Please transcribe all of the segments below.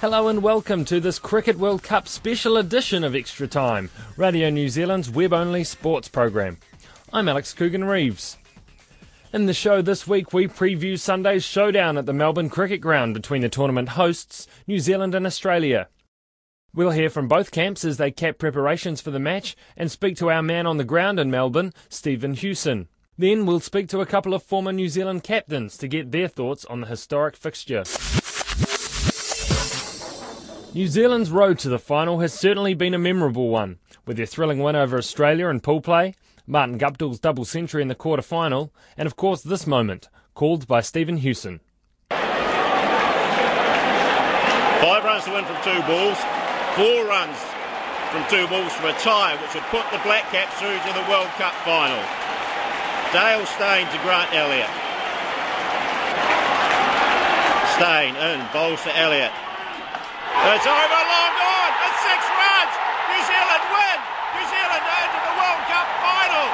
Hello and welcome to this Cricket World Cup special edition of Extra Time, Radio New Zealand's web only sports program. I'm Alex Coogan Reeves. In the show this week, we preview Sunday's showdown at the Melbourne Cricket Ground between the tournament hosts, New Zealand and Australia. We'll hear from both camps as they cap preparations for the match and speak to our man on the ground in Melbourne, Stephen Hewson. Then we'll speak to a couple of former New Zealand captains to get their thoughts on the historic fixture. New Zealand's road to the final has certainly been a memorable one, with their thrilling win over Australia in pool play, Martin Guptill's double century in the quarter final, and of course this moment, called by Stephen Hewson. Five runs to win from two balls, four runs from two balls from a tie, which would put the Black Caps through to the World Cup final. Dale Steyn to Grant Elliott. Steyn in, bowls to Elliott. It's over, long gone. It's six runs. New Zealand win. New Zealand into the World Cup final.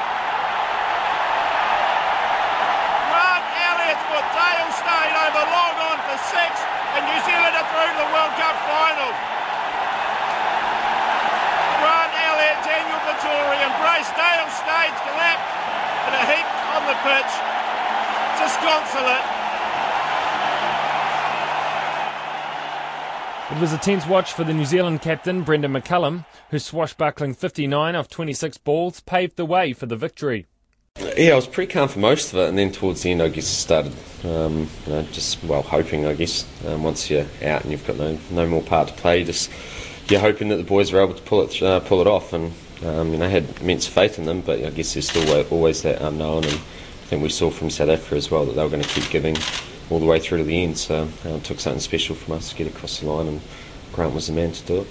Grant Elliott for Dale Steyn over long on for six, and New Zealand are through to the World Cup final. Grant Elliott, Daniel Vettori embrace Dale Steyn's collapse in a heap on the pitch. Disconsolate. It was a tense watch for the New Zealand captain, Brendon McCullum, whose swashbuckling 59 of 26 balls paved the way for the victory. Yeah, I was pretty calm for most of it, and then towards the end, I guess, I started, um, you know, just well hoping. I guess um, once you're out and you've got no no more part to play, just you're hoping that the boys are able to pull it uh, pull it off, and um, you know, had immense faith in them. But I guess there's still always that unknown, and I think we saw from South Africa as well that they were going to keep giving all the way through to the end. So uh, it took something special from us to get across the line, and Grant was the man to do it.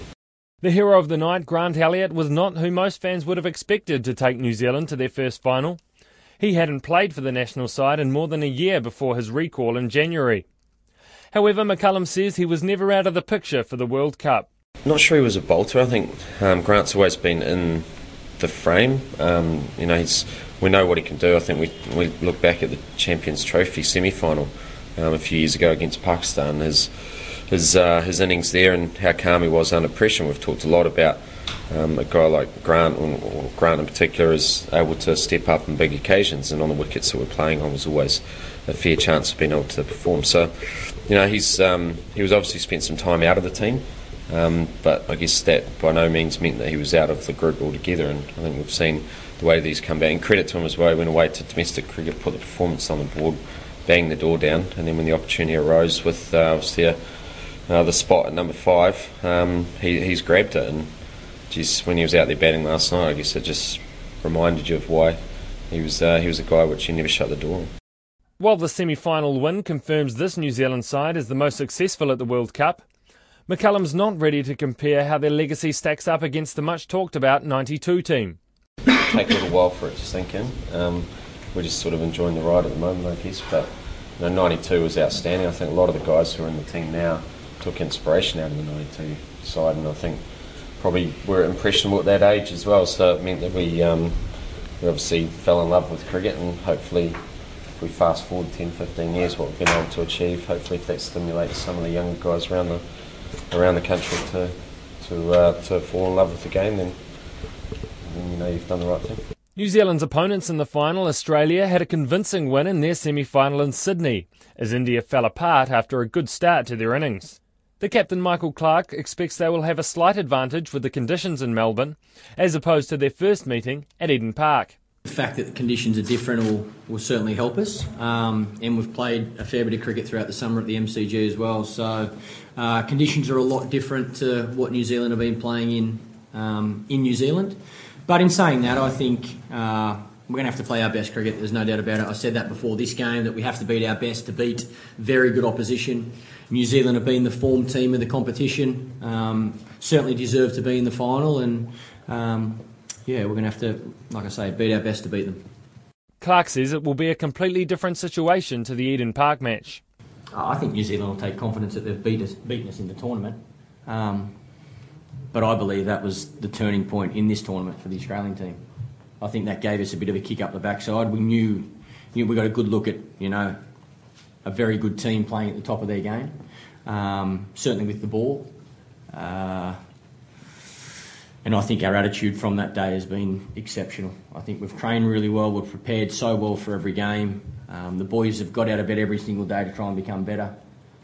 The hero of the night, Grant Elliott, was not who most fans would have expected to take New Zealand to their first final. He hadn't played for the national side in more than a year before his recall in January. However, McCullum says he was never out of the picture for the World Cup. Not sure he was a bolter. I think um, Grant's always been in the frame. Um, you know, he's we know what he can do. I think we we look back at the Champions Trophy semi final um, a few years ago against Pakistan. His his uh, his innings there and how calm he was under pressure. We've talked a lot about um, a guy like Grant, or Grant in particular, is able to step up in big occasions, and on the wickets that we're playing on was always a fair chance of being able to perform. So, you know, he's um, he was obviously spent some time out of the team. Um, but I guess that by no means meant that he was out of the group altogether, and I think we've seen the way these come back. And credit to him as well, he went away to domestic cricket, put the performance on the board, banged the door down, and then when the opportunity arose with uh, obviously a, uh, the spot at number five, um, he, he's grabbed it. And just when he was out there batting last night, I guess it just reminded you of why he was uh, he was a guy which he never shut the door. While the semi final win confirms this New Zealand side is the most successful at the World Cup, McCullum's not ready to compare how their legacy stacks up against the much talked about 92 team. Take a little while for it to sink in. Um, we're just sort of enjoying the ride at the moment, I guess. But you know, 92 was outstanding. I think a lot of the guys who are in the team now took inspiration out of the 92 side, and I think probably were impressionable at that age as well. So it meant that we, um, we obviously fell in love with cricket, and hopefully, if we fast forward 10, 15 years, what we've been able to achieve, hopefully, if that stimulates some of the younger guys around the around the country to to uh, to fall in love with the game, then, then you know you've done the right thing. New Zealand's opponents in the final, Australia, had a convincing win in their semi final in Sydney, as India fell apart after a good start to their innings. The captain Michael Clarke expects they will have a slight advantage with the conditions in Melbourne, as opposed to their first meeting at Eden Park. The fact that the conditions are different will, will certainly help us. Um, and we've played a fair bit of cricket throughout the summer at the MCG as well. So uh, conditions are a lot different to what New Zealand have been playing in um, in New Zealand. But in saying that, I think uh, we're going to have to play our best cricket. There's no doubt about it. I said that before this game that we have to beat our best to beat very good opposition. New Zealand have been the form team of the competition. Um, certainly deserve to be in the final, and um, yeah, we're going to have to, like I say, beat our best to beat them. Clarke says it will be a completely different situation to the Eden Park match. I think New Zealand will take confidence that they've beat us, beaten us in the tournament. Um, but I believe that was the turning point in this tournament for the Australian team. I think that gave us a bit of a kick up the backside. We knew, knew we got a good look at, you know, a very good team playing at the top of their game, um, certainly with the ball. Uh, and I think our attitude from that day has been exceptional. I think we've trained really well, we've prepared so well for every game. Um, the boys have got out of bed every single day to try and become better.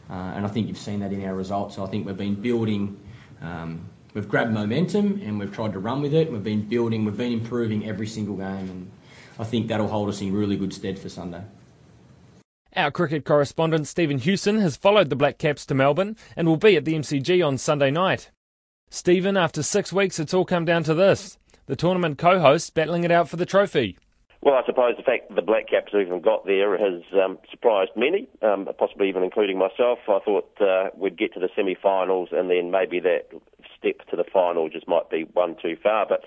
Uh, and I think you've seen that in our results. So I think we've been building, um, we've grabbed momentum and we've tried to run with it. We've been building, we've been improving every single game. And I think that'll hold us in really good stead for Sunday. Our cricket correspondent Stephen Hewson has followed the Black Caps to Melbourne and will be at the MCG on Sunday night. Stephen, after six weeks, it's all come down to this the tournament co hosts battling it out for the trophy. Well, I suppose the fact that the Black Caps even got there has um, surprised many, um, possibly even including myself. I thought uh, we'd get to the semi-finals and then maybe that step to the final just might be one too far. But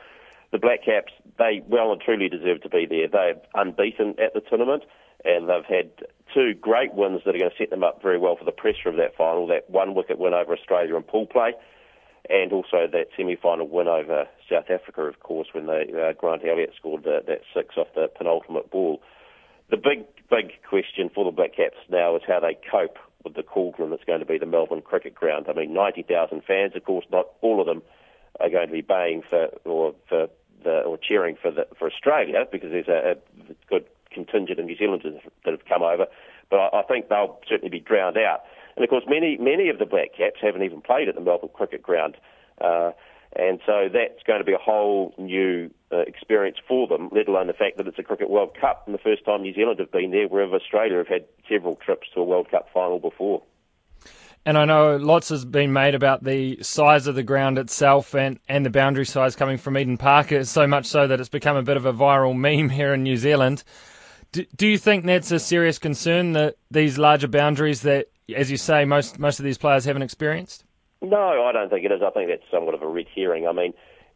the Black Caps, they well and truly deserve to be there. They're unbeaten at the tournament and they've had two great wins that are going to set them up very well for the pressure of that final. That one wicket win over Australia in pool play and also that semi-final win over South Africa, of course, when they, uh, Grant Elliott scored the, that six off the penultimate ball. The big, big question for the Black Caps now is how they cope with the cauldron that's going to be the Melbourne Cricket Ground. I mean, 90,000 fans, of course, not all of them are going to be baying for or for the, or cheering for the, for Australia because there's a, a good contingent of New Zealanders that have come over, but I, I think they'll certainly be drowned out. And of course, many many of the Black Caps haven't even played at the Melbourne Cricket Ground, uh, and so that's going to be a whole new uh, experience for them. Let alone the fact that it's a Cricket World Cup, and the first time New Zealand have been there, whereas Australia have had several trips to a World Cup final before. And I know lots has been made about the size of the ground itself and, and the boundary size coming from Eden Park, so much so that it's become a bit of a viral meme here in New Zealand. Do, do you think that's a serious concern that these larger boundaries that as you say, most most of these players haven't experienced? No, I don't think it is. I think that's somewhat of a red herring. I mean,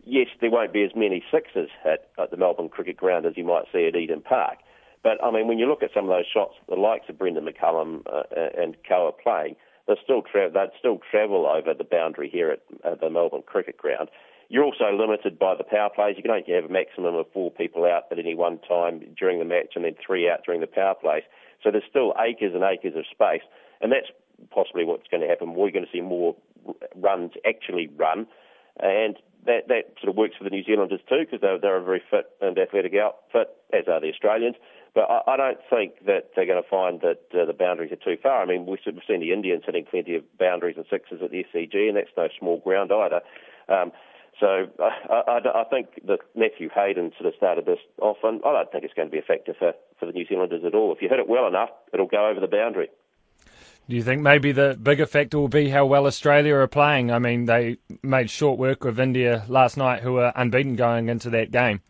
yes, there won't be as many sixes at, at the Melbourne Cricket Ground as you might see at Eden Park. But I mean, when you look at some of those shots, the likes of Brendon McCullum uh, and Coa playing, they still tra- they'd still travel over the boundary here at, at the Melbourne Cricket Ground. You're also limited by the power plays. You can only have a maximum of four people out at any one time during the match, and then three out during the power plays. So there's still acres and acres of space and that's possibly what's going to happen. We're going to see more runs actually run, and that that sort of works for the New Zealanders too because they're, they're a very fit and athletic outfit, as are the Australians. But I, I don't think that they're going to find that uh, the boundaries are too far. I mean, we've seen the Indians hitting plenty of boundaries and sixes at the SCG, and that's no small ground either. Um, so I, I, I think that Matthew Hayden sort of started this off, and I don't think it's going to be factor for, for the New Zealanders at all. If you hit it well enough, it'll go over the boundary. Do you think maybe the bigger factor will be how well Australia are playing? I mean, they made short work of India last night, who were unbeaten going into that game.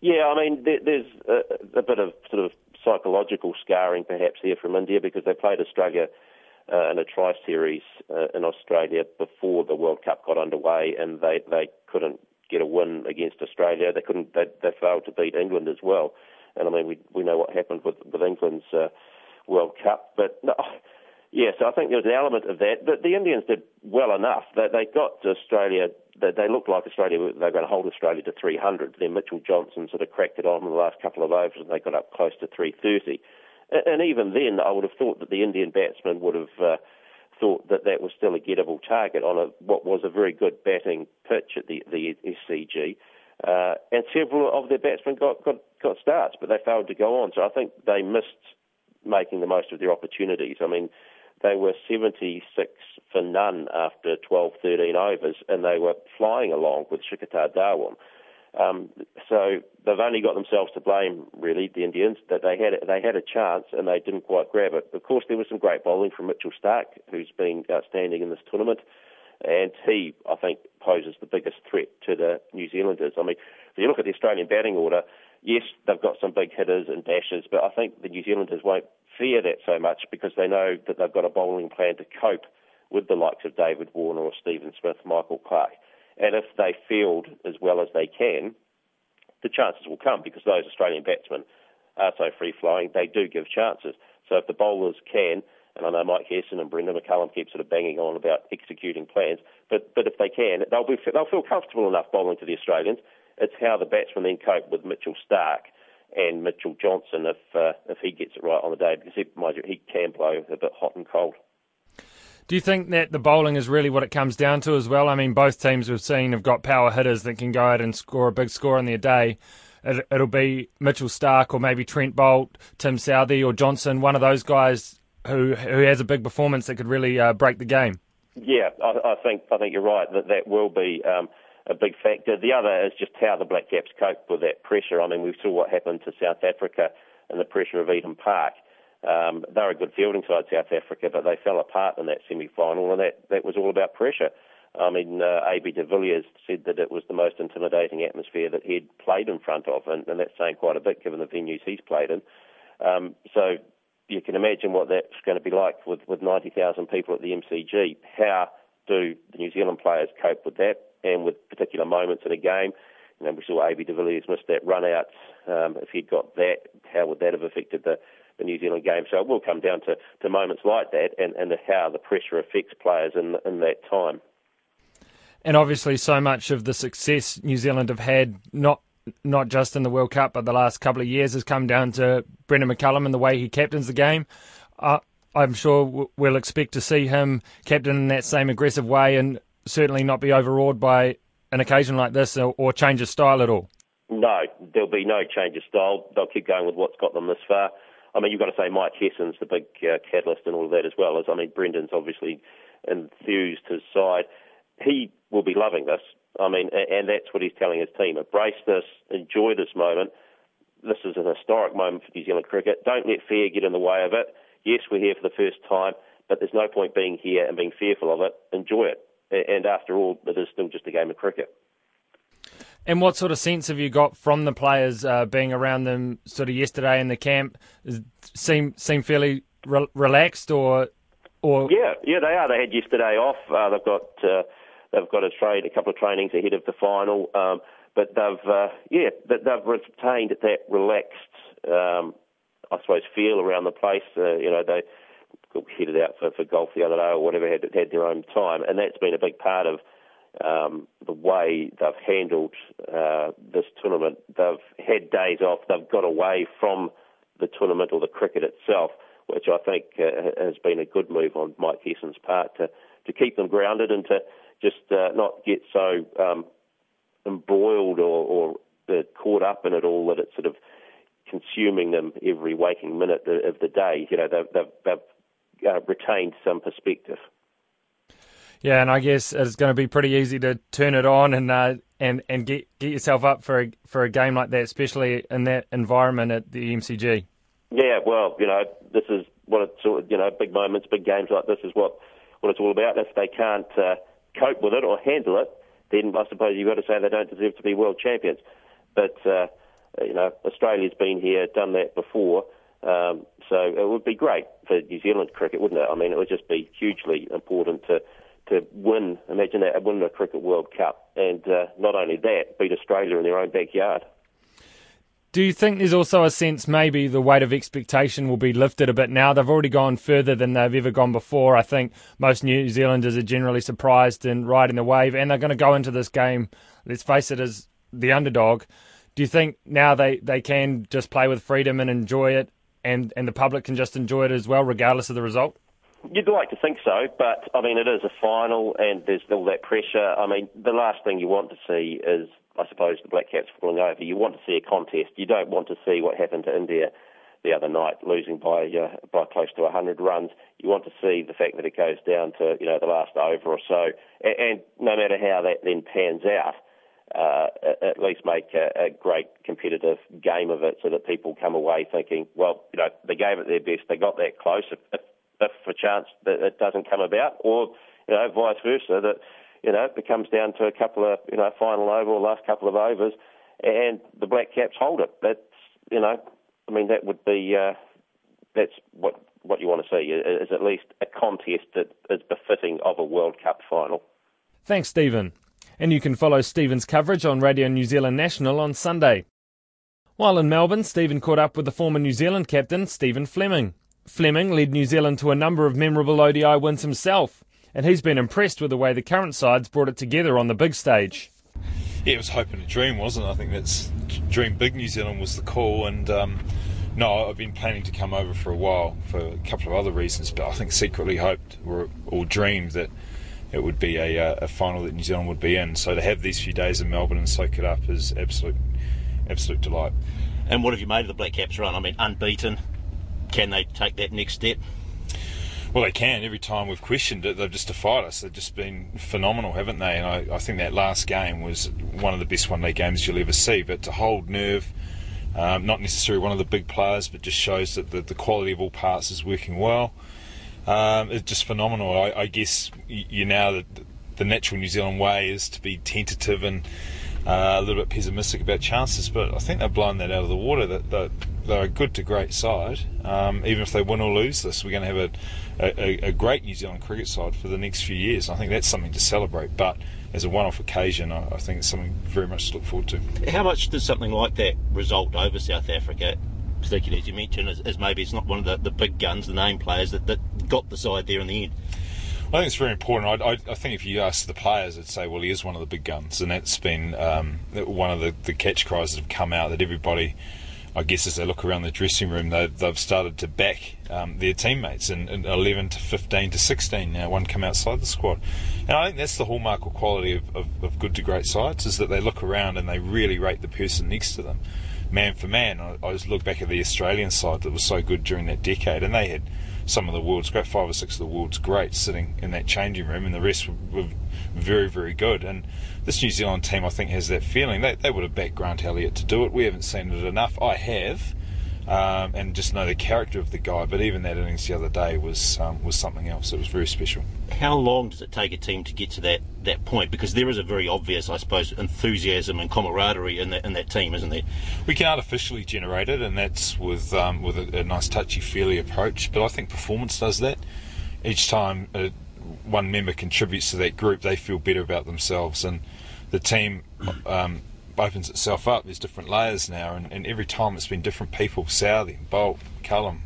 Yeah, I mean, there's a, bit of sort of psychological scarring perhaps here from India because they played Australia uh, in a tri series uh, in Australia before the World Cup got underway, and they they couldn't get a win against Australia. They couldn't. They, they failed to beat England as well. And I mean, we we know what happened with with England's uh, World Cup, but no, Yes, I think there was an element of that. But the Indians did well enough. They, they got to Australia. They, they looked like Australia. They were going to hold Australia to 300. Then Mitchell Johnson sort of cracked it on in the last couple of overs, and they got up close to 330. And, and even then, I would have thought that the Indian batsmen would have uh, thought that that was still a gettable target on a, what was a very good batting pitch at the, the SCG. Uh, and several of their batsmen got, got, got starts, but they failed to go on. So I think they missed making the most of their opportunities. I mean, they were 76 for none after 12, 13 overs, and they were flying along with Shikhar Dhawan. Um, so they've only got themselves to blame, really, the Indians, that they had they had a chance and they didn't quite grab it. Of course, there was some great bowling from Mitchell Starc, who's been outstanding in this tournament, and he, I think, poses the biggest threat to the New Zealanders. I mean, if you look at the Australian batting order, yes, they've got some big hitters and dashes, but I think the New Zealanders won't fear that so much because they know that they've got a bowling plan to cope with the likes of David Warner or Steven Smith, Michael Clarke. And if they field as well as they can, the chances will come because those Australian batsmen are so free flowing, they do give chances. So if the bowlers can, and I know Mike Hesson and Brendon McCullum keep sort of banging on about executing plans, but but if they can, they'll be they'll feel comfortable enough bowling to the Australians. It's how the batsmen then cope with Mitchell Starc and Mitchell Johnson if uh, if he gets it right on the day because he, he can blow a bit hot and cold. Do you think that the bowling is really what it comes down to as well? I mean, both teams we've seen have got power hitters that can go out and score a big score in their day. It, will be Mitchell Starc or maybe Trent Boult, Tim Southee or Johnson, one of those guys who who has a big performance that could really uh, break the game. Yeah, I, I, think I think you're right that that will be um, a big factor. The other is just how the Black Caps cope with that pressure. I mean, we saw what happened to South Africa and the pressure of Eden Park. Um, they're a good fielding side, South Africa, but they fell apart in that semi-final, and that, that was all about pressure. I mean, uh, AB de Villiers said that it was the most intimidating atmosphere that he'd played in front of, and, and that's saying quite a bit given the venues he's played in. Um, so you can imagine what that's going to be like with, with 90,000 people at the MCG. How do the New Zealand players cope with that and with particular moments in a game? You know, we saw AB de Villiers miss that run out. Um, if he'd got that, how would that have affected the the New Zealand game. So it will come down to, to moments like that and, and how the pressure affects players in, in that time. And obviously, so much of the success New Zealand have had, not not just in the World Cup, but the last couple of years, has come down to Brendon McCullum and the way he captains the game. Uh, I'm sure we'll expect to see him captain in that same aggressive way and certainly not be overawed by an occasion like this or, or change of style at all. No, there'll be no change of style. They'll keep going with what's got them this far. I mean, you've got to say Mike Hesson's the big uh, catalyst and all of that as well. As I mean, Brendon's obviously enthused his side. He will be loving this. I mean, and that's what he's telling his team: embrace this, enjoy this moment. This is an historic moment for New Zealand cricket. Don't let fear get in the way of it. Yes, we're here for the first time, but there's no point being here and being fearful of it. Enjoy it. And after all, it is still just a game of cricket. And what sort of sense have you got from the players uh, being around them sort of yesterday in the camp? Seem seem fairly re- relaxed or or yeah yeah they are. They had yesterday off. Uh, they've got uh, they've got a trade a couple of trainings ahead of the final, um, but they've uh, yeah they've retained that relaxed um, I suppose feel around the place. Uh, you know they headed out for, for golf the other day or whatever had had their own time, and that's been a big part of um, the way they've handled uh, this tournament. They've had days off. They've got away from the tournament or the cricket itself, which I think uh, has been a good move on Mike Hesson's part to, to keep them grounded and to just uh, not get so um, embroiled or, or uh, caught up in it all that it's sort of consuming them every waking minute of the day. You know, they've, they've, they've uh, retained some perspective. Yeah, and I guess it's going to be pretty easy to turn it on and uh, and and get get yourself up for a, for a game like that, especially in that environment at the MCG. Yeah, well, you know, this is what it's all you know, big moments, big games like this is what what it's all about. If they can't uh, cope with it or handle it, then I suppose you've got to say they don't deserve to be world champions. But uh, you know, Australia's been here, done that before. Um, so it would be great for New Zealand cricket, wouldn't it? I mean, it would just be hugely important to to win, imagine that, win a Cricket World Cup. And uh, not only that, beat Australia in their own backyard. Do you think there's also a sense maybe the weight of expectation will be lifted a bit now? They've already gone further than they've ever gone before. I think most New Zealanders are generally surprised and riding the wave, and they're going to go into this game, let's face it, as the underdog. Do you think now they, they can just play with freedom and enjoy it, and, and the public can just enjoy it as well, regardless of the result? You'd like to think so, but I mean, it is a final and there's all that pressure. I mean, the last thing you want to see is, I suppose, the Black Caps falling over. You want to see a contest. You don't want to see what happened to India the other night, losing by uh, by close to 100 runs. You want to see the fact that it goes down to you know the last over or so, and, and no matter how that then pans out, uh, at least make a, a, great competitive game of it so that people come away thinking, well, you know, they gave it their best, they got that close. If, if, if for chance that it doesn't come about, or you know, vice versa, that you know it comes down to a couple of you know final over or last couple of overs, and the Black Caps hold it. That's you know, I mean that would be uh, that's what what you want to see is at least a contest that is befitting of a World Cup final. Thanks, Stephen. And you can follow Stephen's coverage on Radio New Zealand National on Sunday. While in Melbourne, Stephen caught up with the former New Zealand captain, Stephen Fleming. Fleming led New Zealand to a number of memorable ODI wins himself, and he's been impressed with the way the current sides brought it together on the big stage. Yeah, it was hoping a dream, wasn't it? I think that's Dream Big New Zealand was the call, and um, no, I've been planning to come over for a while for a couple of other reasons, but I think secretly hoped or, or dreamed that it would be a, uh, a, final that New Zealand would be in. So to have these few days in Melbourne and soak it up is absolute, absolute delight. And what have you made of the Black Caps run? I mean, unbeaten. Can they take that next step? Well, they can. Every time we've questioned it, they've just defied us. They've just been phenomenal, haven't they? And I, I think that last game was one of the best one-day games you'll ever see. But to hold nerve um, not necessarily one of the big players, but just shows that the, the quality of all parts is working well. Um, it's just phenomenal. I, I guess you, now the, the natural New Zealand way is to be tentative and uh, a little bit pessimistic about chances, but I think they've blown that out of the water. That, that they're a good to great side. Um, even if they win or lose this, we're going to have a, a, a, great New Zealand cricket side for the next few years. I think that's something to celebrate. But as a one-off occasion, I, I think it's something very much to look forward to. How much does something like that result over South Africa? Particularly as you mentioned, as, as maybe it's not one of the, the big guns, the name players that, that got the side there in the end. I think it's very important. I, I, I, think if you ask the players, they'd say, well, he is one of the big guns. And that's been um, one of the, the catch cries that have come out that everybody I guess as they look around the dressing room, they've, they've started to back um, their teammates in, in, 11 to 15 to 16 now, one come outside the squad. And I think that's the hallmark or quality of, of, of, good to great sides is that they look around and they really rate the person next to them. Man for man, I, I just look back at the Australian side that was so good during that decade, and they had some of the world's great, five or six of the world's greats sitting in that changing room, and the rest were, were very, very good. And this New Zealand team, I think, has that feeling. They, they would have backed Grant Elliott to do it. We haven't seen it enough. I have. Um, and just know the character of the guy. But even that innings the other day was um, was something else. It was very special. How long does it take a team to get to that, that point? Because there is a very obvious, I suppose, enthusiasm and camaraderie in that in that team, isn't there? We can artificially generate it, and that's with um, with a, a nice touchy feely approach. But I think performance does that. Each time uh, one member contributes to that group, they feel better about themselves, and the team um, opens itself up. There's different layers now, and, and every time it's been different people: Southee, Boult, Cullum,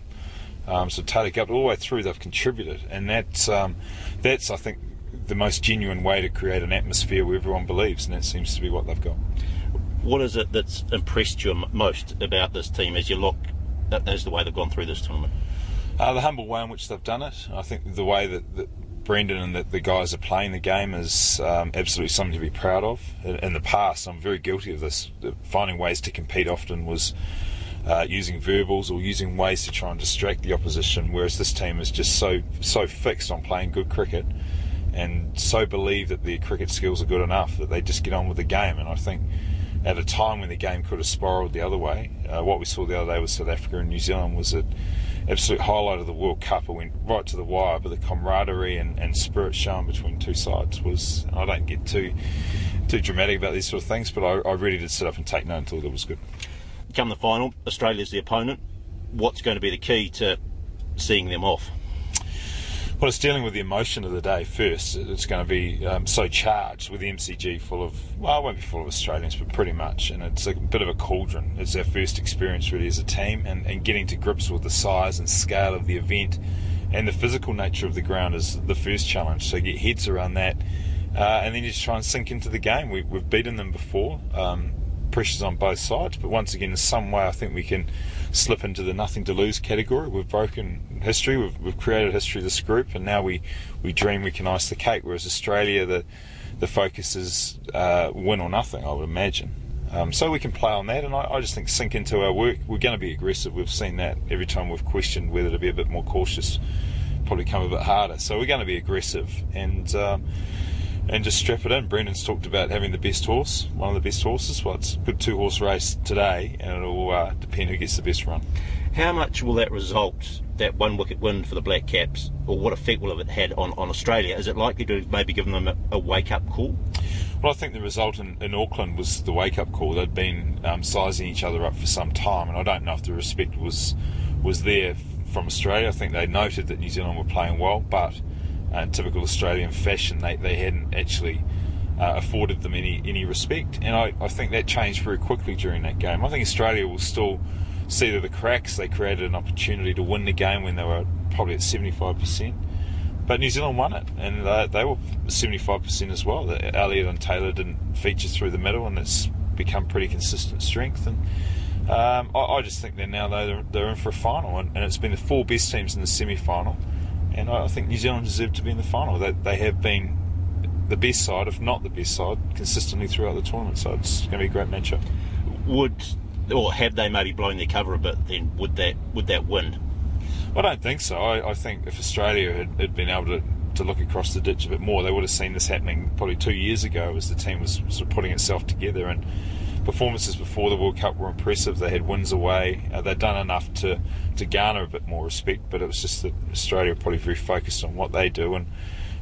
um, so Taylor Gup, all the way through they've contributed, and that's um, that's I think the most genuine way to create an atmosphere where everyone believes, and that seems to be what they've got. What is it that's impressed you most about this team as you look as the way they've gone through this tournament? Uh, the humble way in which they've done it. I think the way that, that Brendon and the, the, guys are playing the game is um, absolutely something to be proud of. In, in, the past, I'm very guilty of this. Finding ways to compete often was uh, using verbals or using ways to try and distract the opposition, whereas this team is just so so fixed on playing good cricket and so believe that their cricket skills are good enough that they just get on with the game. And I think at a time when the game could have spiralled the other way, uh, what we saw the other day with South Africa and New Zealand was that absolute highlight of the World Cup. It went right to the wire, but the camaraderie and, and spirit shown between two sides was. I don't get too too dramatic about these sort of things, but I, I really did sit up and take note and thought it was good. Come the final, Australia's the opponent. What's going to be the key to seeing them off? Well, it's dealing with the emotion of the day first. It's going to be um, so charged with the MCG full of, well, it won't be full of Australians, but pretty much. And it's a bit of a cauldron. It's our first experience really as a team, and, and getting to grips with the size and scale of the event and the physical nature of the ground is the first challenge. So get heads around that. Uh, and then you just try and sink into the game. We, have beaten them before. Um, pressures on both sides, but once again, in some way, I think we can slip into the nothing to lose category. We've broken history, we've, we've created history this group, and now we, we dream we can ice the cake. Whereas Australia, the the focus is uh, win or nothing, I would imagine. Um, so we can play on that, and I, I, just think sink into our work. We're going to be aggressive. We've seen that every time we've questioned whether to be a bit more cautious, probably come a bit harder. So we're going to be aggressive, and um, and just strap it in. Brendon's talked about having the best horse, one of the best horses. Well, it's a good two horse race today, and it'll uh, depend who gets the best run. How much will that result, that one wicket win for the Black Caps, or what effect will it have had on, on Australia? Is it likely to maybe give them a, a wake up call? Well, I think the result in, in Auckland was the wake up call. They'd been um, sizing each other up for some time, and I don't know if the respect was was there from Australia. I think they noted that New Zealand were playing well, but uh, in typical Australian fashion, they, they hadn't actually uh, afforded them any, any respect. And I, I think that changed very quickly during that game. I think Australia will still see the cracks. They created an opportunity to win the game when they were probably at 75%. But New Zealand won it, and they, they were 75% as well. Elliott and Taylor didn't feature through the middle, and it's become pretty consistent strength. And um, I, I, just think they're now they're, they're in for a final, and, and, it's been the four best teams in the semi-final, and I, think New Zealand deserve to be in the final. They, they have been the best side, if not the best side, consistently throughout the tournament. So it's going to be a great matchup. Would or have they maybe blown their cover a bit? Then would that would that win? I don't think so. I, I think if Australia had, had, been able to, to look across the ditch a bit more, they would have seen this happening probably two years ago as the team was sort of putting itself together. And performances before the World Cup were impressive. They had wins away. Uh, they'd done enough to, to garner a bit more respect, but it was just that Australia were probably very focused on what they do and,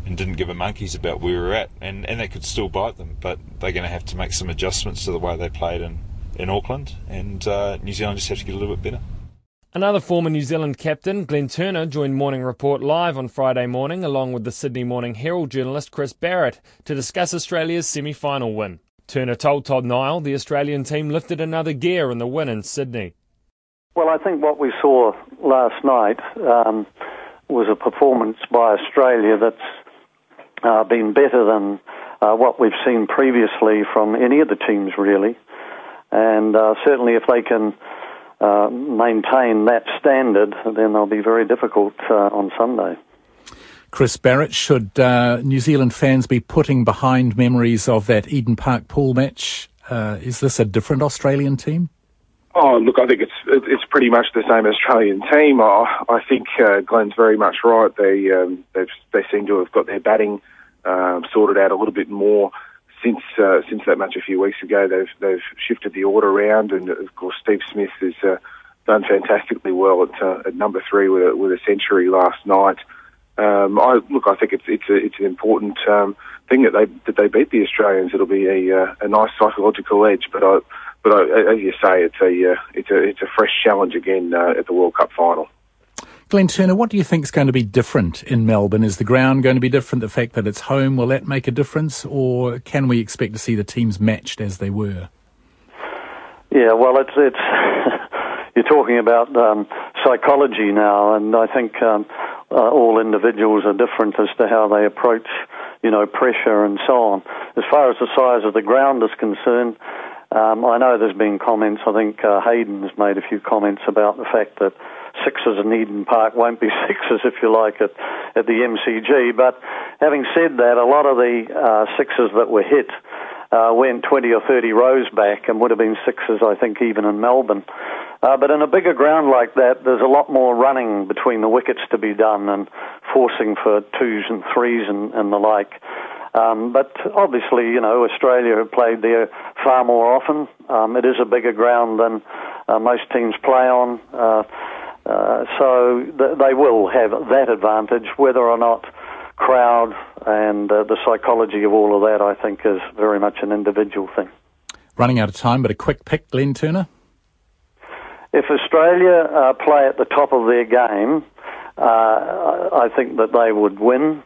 and didn't give a monkeys about where we are at. And, and that could still bite them, but they're going to have to make some adjustments to the way they played in, in Auckland, and uh, New Zealand just have to get a little bit better. Another former New Zealand captain, Glenn Turner, joined Morning Report live on Friday morning along with the Sydney Morning Herald journalist Chris Barrett to discuss Australia's semi final win. Turner told Todd Niall the Australian team lifted another gear in the win in Sydney. Well, I think what we saw last night um, was a performance by Australia that's uh, been better than uh, what we've seen previously from any of the teams, really. And uh, certainly, if they can uh, maintain that standard, then they'll be very difficult uh, on Sunday. Chris Barrett, should uh, New Zealand fans be putting behind memories of that Eden Park pool match? Uh, is this a different Australian team? Oh, look, I think it's it's pretty much the same Australian team. I, I think uh, Glenn's very much right. They um, they seem to have got their batting um, sorted out a little bit more since uh, since that match a few weeks ago, they've they've shifted the order around, and of course Steve Smith has uh, done fantastically well at, uh, at number three with a, with a century last night. Um, I look, I think it's it's a, it's an important um, thing that they that they beat the Australians. It'll be a uh, a nice psychological edge, but I, but I, as you say, it's a uh, it's a it's a fresh challenge again uh, at the World Cup final. Glenn Turner, what do you think is going to be different in Melbourne? Is the ground going to be different? The fact that it's home, will that make a difference? Or can we expect to see the teams matched as they were? Yeah, well, it's, it's you're talking about um, psychology now, and I think um, uh, all individuals are different as to how they approach, you know, pressure and so on. As far as the size of the ground is concerned, um, I know there's been comments. I think uh, Hayden's made a few comments about the fact that sixes in Eden Park won't be sixes, if you like, at, at the MCG. But having said that, a lot of the uh, sixes that were hit uh, went 20 or 30 rows back and would have been sixes, I think, even in Melbourne. Uh, but in a bigger ground like that, there's a lot more running between the wickets to be done and forcing for twos and threes and, and the like. Um, but obviously, you know, Australia have played there far more often. Um, it is a bigger ground than uh, most teams play on. Uh, uh, so th- they will have that advantage. Whether or not crowd and uh, the psychology of all of that, I think, is very much an individual thing. Running out of time, but a quick pick, Glenn Turner. If Australia uh, play at the top of their game, uh, I think that they would win.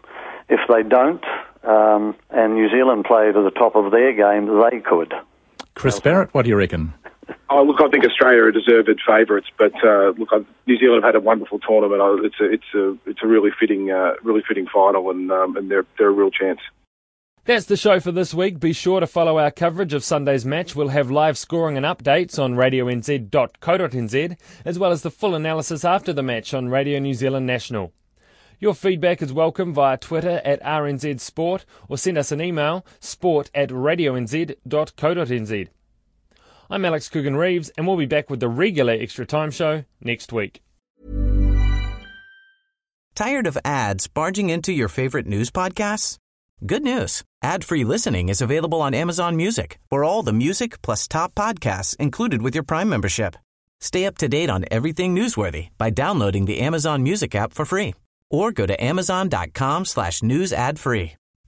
If they don't, um, and New Zealand play to the top of their game, they could. Chris Barrett, what do you reckon? Oh, look, I think Australia are deserved favourites, but uh, look, New Zealand have had a wonderful tournament. It's a, it's a, it's a really fitting, uh, really fitting final, and um, and they're they're a real chance. That's the show for this week. Be sure to follow our coverage of Sunday's match. We'll have live scoring and updates on radionz.co.nz, as well as the full analysis after the match on Radio New Zealand National. Your feedback is welcome via Twitter at RNZ Sport or send us an email sport at radionz.co.nz. I'm Alex Coogan Reeves, and we'll be back with the regular Extra Time show next week. Tired of ads barging into your favorite news podcasts? Good news. Ad-free listening is available on Amazon Music for all the music plus top podcasts included with your Prime membership. Stay up to date on everything newsworthy by downloading the Amazon Music app for free or go to amazon.com slash news ad free.